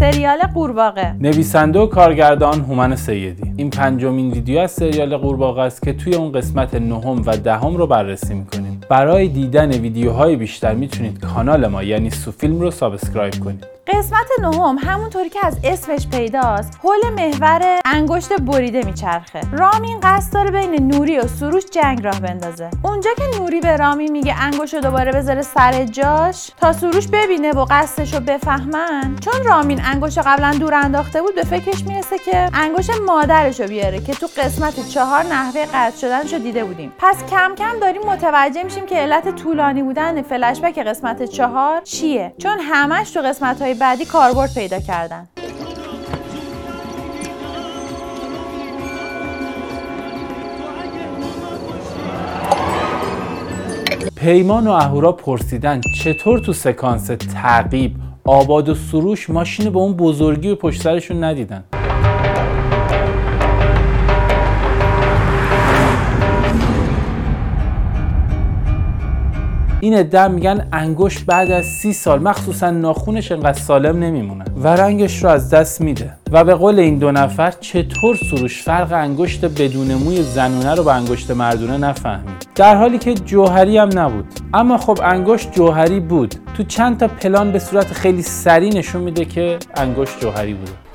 سریال قورباغه. نویسنده و کارگردان هومن سیدی. این پنجمین ویدیو از سریال قورباغه است که توی اون قسمت نهم و دهم رو بررسی می‌کنیم. برای دیدن ویدیوهای بیشتر می‌تونید کانال ما یعنی سوفیلم رو subscribe کنید. قسمت نهم همونطوری که از اسمش پیداست حول محور انگشت بریده میچرخه. رامین قصد داره بین نوری و سروش جنگ راه بندازه. اونجا که نوری به رامین میگه انگشت رو دوباره بذاره سر جاش تا سروش ببینه و قصدش رو بفهمن. چون رامین انگشت قبلا دور انداخته بود به فکرش می‌رسه که انگشت مادرش رو بیاره که تو قسمت چهار نحوه قطع شدنش رو دیده بودیم. پس کم کم داریم متوجه میشیم که علت طولانی بودن فلشبک قسمت چهار چیه؟ چون همش تو قسمت های بعدی کاربرد پیدا کردن. پیمان و اهورا پرسیدن چطور تو سکانس تعقیب آباد و سروش ماشین به اون بزرگی و پشت سرشون ندیدن؟ این ادعا میگن انگشت بعد از سی سال مخصوصا ناخونش انقدر سالم نمیمونه. و رنگش رو از دست میده. و به قول این دو نفر چطور سروش فرق انگشت بدون موی زنونه رو با انگشت مردونه نفهمید؟ در حالی که جوهری هم نبود. اما خب انگشت جوهری بود. تو چند تا پلان به صورت خیلی سریع نشون میده که انگشت جوهری بوده.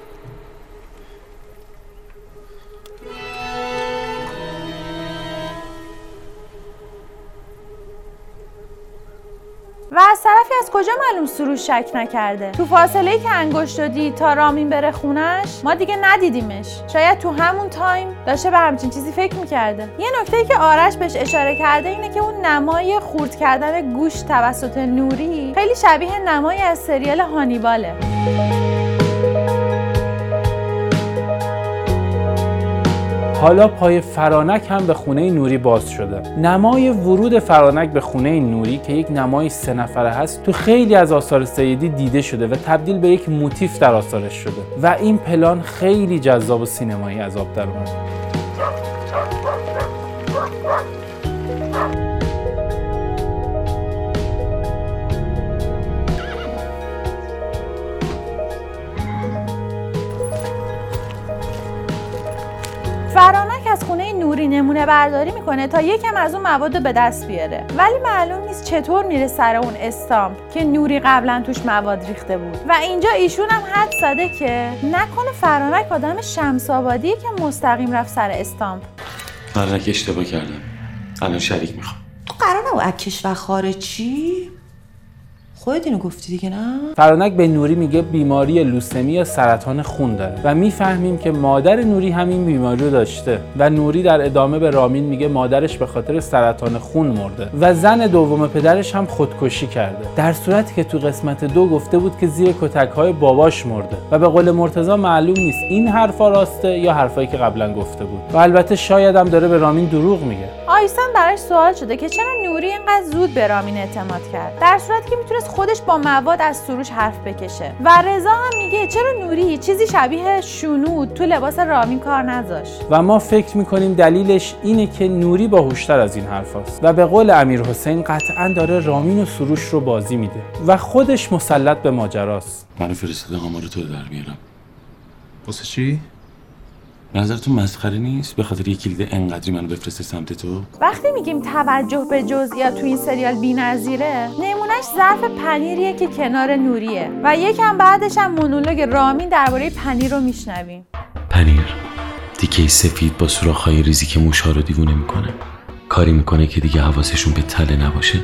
کجا معلوم سروش شک نکرده؟ تو فاصله ای که انگشت دید تا رامین بره خونش ما دیگه ندیدیمش. شاید تو همون تایم داشته به همچین چیزی فکر می‌کرده. یه نکته ای که آرش بهش اشاره کرده اینه که اون نمای خورد کردن گوش توسط نوری خیلی شبیه نمایی از سریال هانیباله. حالا پای فرانک هم به خونه نوری باز شده. نمای ورود فرانک به خونه نوری که یک نمای سه نفره هست تو خیلی از آثار سیدی دیده شده و تبدیل به یک موتیف در آثارش شده و این پلان خیلی جذاب و سینمایی آب در اومد نمونه برداری می‌کنه تا یکم از اون مواد رو به دست بیاره. ولی معلوم نیست چطور میره سر اون استامپ که نوری قبلا توش مواد ریخته بود. و اینجا ایشون هم حد زده که نکنه فرانک آدم شمس آبادیه که مستقیم رفت سر استامپ. فرانک اشتباه کردم. الان شریک می‌خوام. تو قرار نبود از کشور خارجی؟ خودت اینو گفتی دیگه نه؟ فرانک به نوری میگه بیماری لوسمی یا سرطان خون داره و می‌فهمیم که مادر نوری همین بیماری رو داشته و نوری در ادامه به رامین میگه مادرش به خاطر سرطان خون مرده و زن دوم پدرش هم خودکشی کرده. در صورتی که تو قسمت دو گفته بود که زیر کتک های باباش مرده و به قول مرتضی معلوم نیست این حرفا راسته یا حرفایی که قبلا گفته بود. و البته شاید هم داره به رامین دروغ میگه. آیسان براش سوال شده که چرا نوری اینقدر زود به رامین اعتماد کرد؟ در صورتی که می‌تونست خودش با مواد از سروش حرف بکشه. و رضا هم میگه چرا نوری چیزی شبیه شونود تو لباس رامین کار نذاشت؟ و ما فکر می‌کنیم دلیلش اینه که نوری باهوشتر از این حرف هست و به قول امیر حسین قطعا داره رامین و سروش رو بازی میده. و خودش مسلط به ماجراست. منو فرستاده آمار تو در بیارم. واسه چی؟ نظر تو مسخره نیست؟ به خاطر یه کلید انقدری منو بفرسته سمت تو؟ وقتی میگیم توجه به جزئیات تو این سریال بی‌نظیره نمونهش ظرف پنیریه که کنار نوریه و یکم بعدش هم مونولوگ رامین درباره پنیر رو میشنویم. پنیر دیگه سفید با سوراخ‌های ریزی که موشها رو دیوونه می‌کنه کاری می‌کنه که دیگه حواسشون به تله نباشه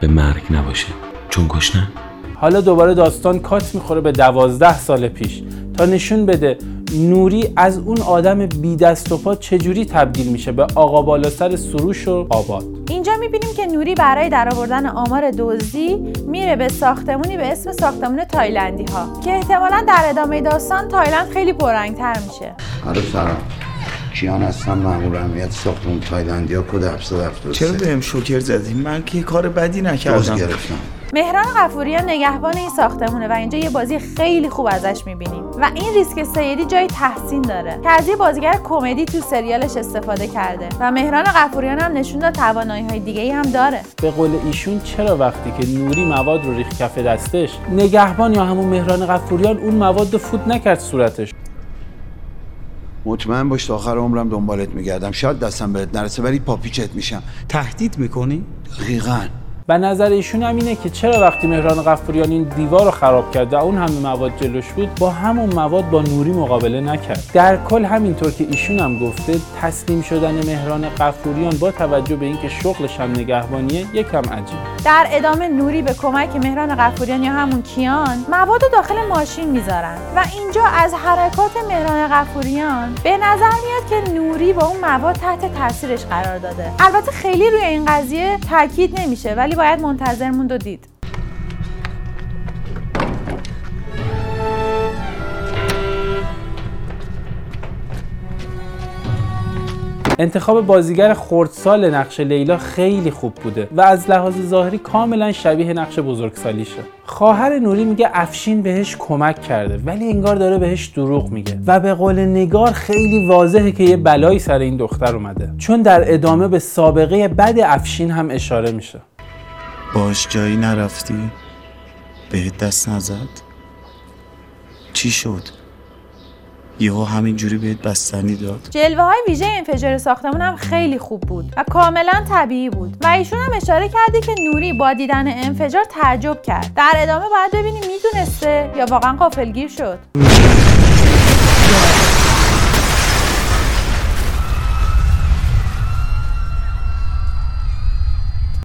به مرگ نباشه. چون گشنن حالا دوباره داستان کات می‌خوره به دوازده سال پیش تا نشون بده نوری از اون آدم بی دست و پا چجوری تبدیل میشه به آقا بالا سر سروش و آباد؟ اینجا می‌بینیم که نوری برای درآوردن آمار دزدی میره به ساختمونی به اسم ساختمون تایلندی ها که احتمالا در ادامه داستان تایلند خیلی پررنگتر میشه. آره سلام. کیان هستم مأمور امنیت ساختمون تایلندی ها کد 773 چرا بهم شوکر زدی؟ من که کار بدی نکردم. گرفتم. مهران غفوریان نگهبان این ساختمونه و اینجا یه بازی خیلی خوب ازش می‌بینیم. و این ریسک سیدی جای تحسین داره. که از یه بازیگر کمدی تو سریالش استفاده کرده. و مهران غفوریان هم نشون داد توانایی های دیگه هم داره. به قول ایشون چرا وقتی که نوری مواد رو ریخت کف دستش نگهبان یا همون مهران غفوریان اون مواد رو فوت نکرد صورتش؟ مطمئن باش تا آخر عمرم دنبالت میگردم. شاید دستم بهت نرسه ولی پاپیچت میشم. تهدید می‌کنی؟ دقیقا. و نظر ایشون هم اینه که چرا وقتی مهران قفوریان این دیوار رو خراب کرد و اون همه مواد جلوش بود با همون مواد با نوری مقابله نکرد. در کل همینطور که ایشون هم گفته تسلیم شدن مهران قفوریان با توجه به اینکه شغلش هم نگهبانیه یکم عجیب. در ادامه نوری به کمک مهران قفوریان یا همون کیان مواد رو داخل ماشین می‌ذارن و اینجا از حرکات مهران قفوریان به نظر میاد که نوری با اون مواد تحت تاثیرش قرار داده. البته خیلی روی این قضیه تاکید نمیشه ولی باید منتظر موند و دید. انتخاب بازیگر خردسال نقش لیلا خیلی خوب بوده و از لحاظ ظاهری کاملا شبیه نقش بزرگسالیشه خواهر نوری میگه افشین بهش کمک کرده ولی انگار داره بهش دروغ میگه و به قول نگار خیلی واضحه که یه بلایی سر این دختر اومده. چون در ادامه به سابقه بد افشین هم اشاره میشه. باش جایی نرفتی؟ بهت دست نزد؟ چی شد؟ یهو همینجوری بهت بستنی داد جلوه های ویژه انفجار ساختمون هم خیلی خوب بود و کاملا طبیعی بود و ایشون هم اشاره کرده که نوری با دیدن انفجار تعجب کرد در ادامه باید ببینیم می‌دونسته یا واقعا غافلگیر شد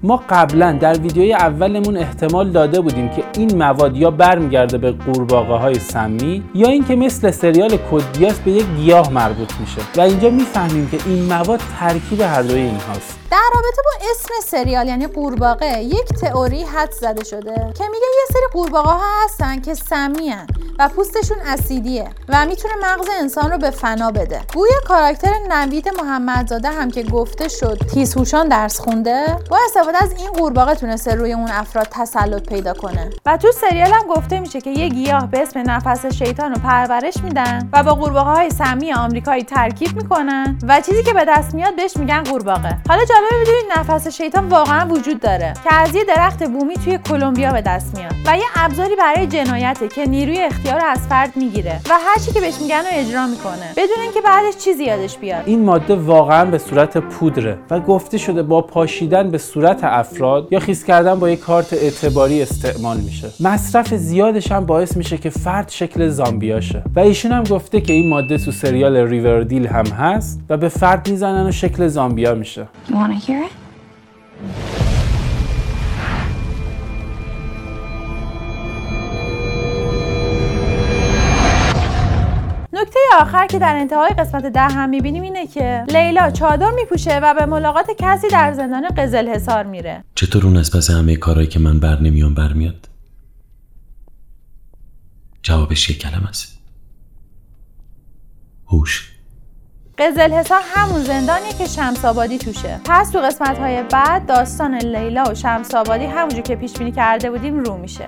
ما قبلا در ویدیوی اولمون احتمال داده بودیم که این مواد یا برمیگرده به قورباغه های سمی یا اینکه مثل سریال کدگیاس به یک گیاه مربوط میشه. و اینجا می‌فهمیم که این مواد ترکیب هر دوی اینهاست. در رابطه با اسم سریال یعنی قورباغه یک تئوری حد زده شده که میگه یه سری قورباغه ها هستن که سمی و پوستشون اسیدیه و می‌تونه مغز انسان رو به فنا بده. گویا کاراکتر نوید محمدزاده هم که گفته شد تیزهوشان درس خونده با استفاده از این قورباغه تونسته روی اون افراد تسلط پیدا کنه. و تو سریال هم گفته میشه که یه گیاه به اسم نفس شیطان رو پرورش میدن و با قورباغه های سمی آمریکایی ترکیب می‌کنن و چیزی که به دست میاد بهش میگن قورباغه. حالا جالبه بدونید نفس شیطان واقعا وجود داره که از یه درخت بومی توی کلمبیا به دست میاد و یه ابزاری برای جنایته که نیروی اختیار رو از فرد می‌گیره و هر چی که بهش میگن رو اجرا می‌کنه. بدون اینکه بعدش چیزی یادش بیاد. این ماده واقعا به صورت پودره و گفته شده با پاشیدن به صورت افراد یا خیس کردن با یک کارت اعتباری استعمال میشه. مصرف زیادش هم باعث میشه که فرد شکل زامبیاشه. و ایشون هم گفته که این ماده تو سریال ریوردیل هم هست و به فرد می‌زنن و شکل زامبیا میشه. آخر که در انتهای قسمت ده هم می‌بینیم اینه که لیلا چادر میپوشه و به ملاقات کسی در زندان قزل حصار میره. چطور اون از پس همه کارهایی که من بر نمیام برمیاد؟ جوابش یک کلم است. هوش. قزل حصار همون زندانیه که شمس آبادی توشه. پس تو قسمت های بعد داستان لیلا و شمس آبادی همونجور که پیش بینی کرده بودیم رو میشه.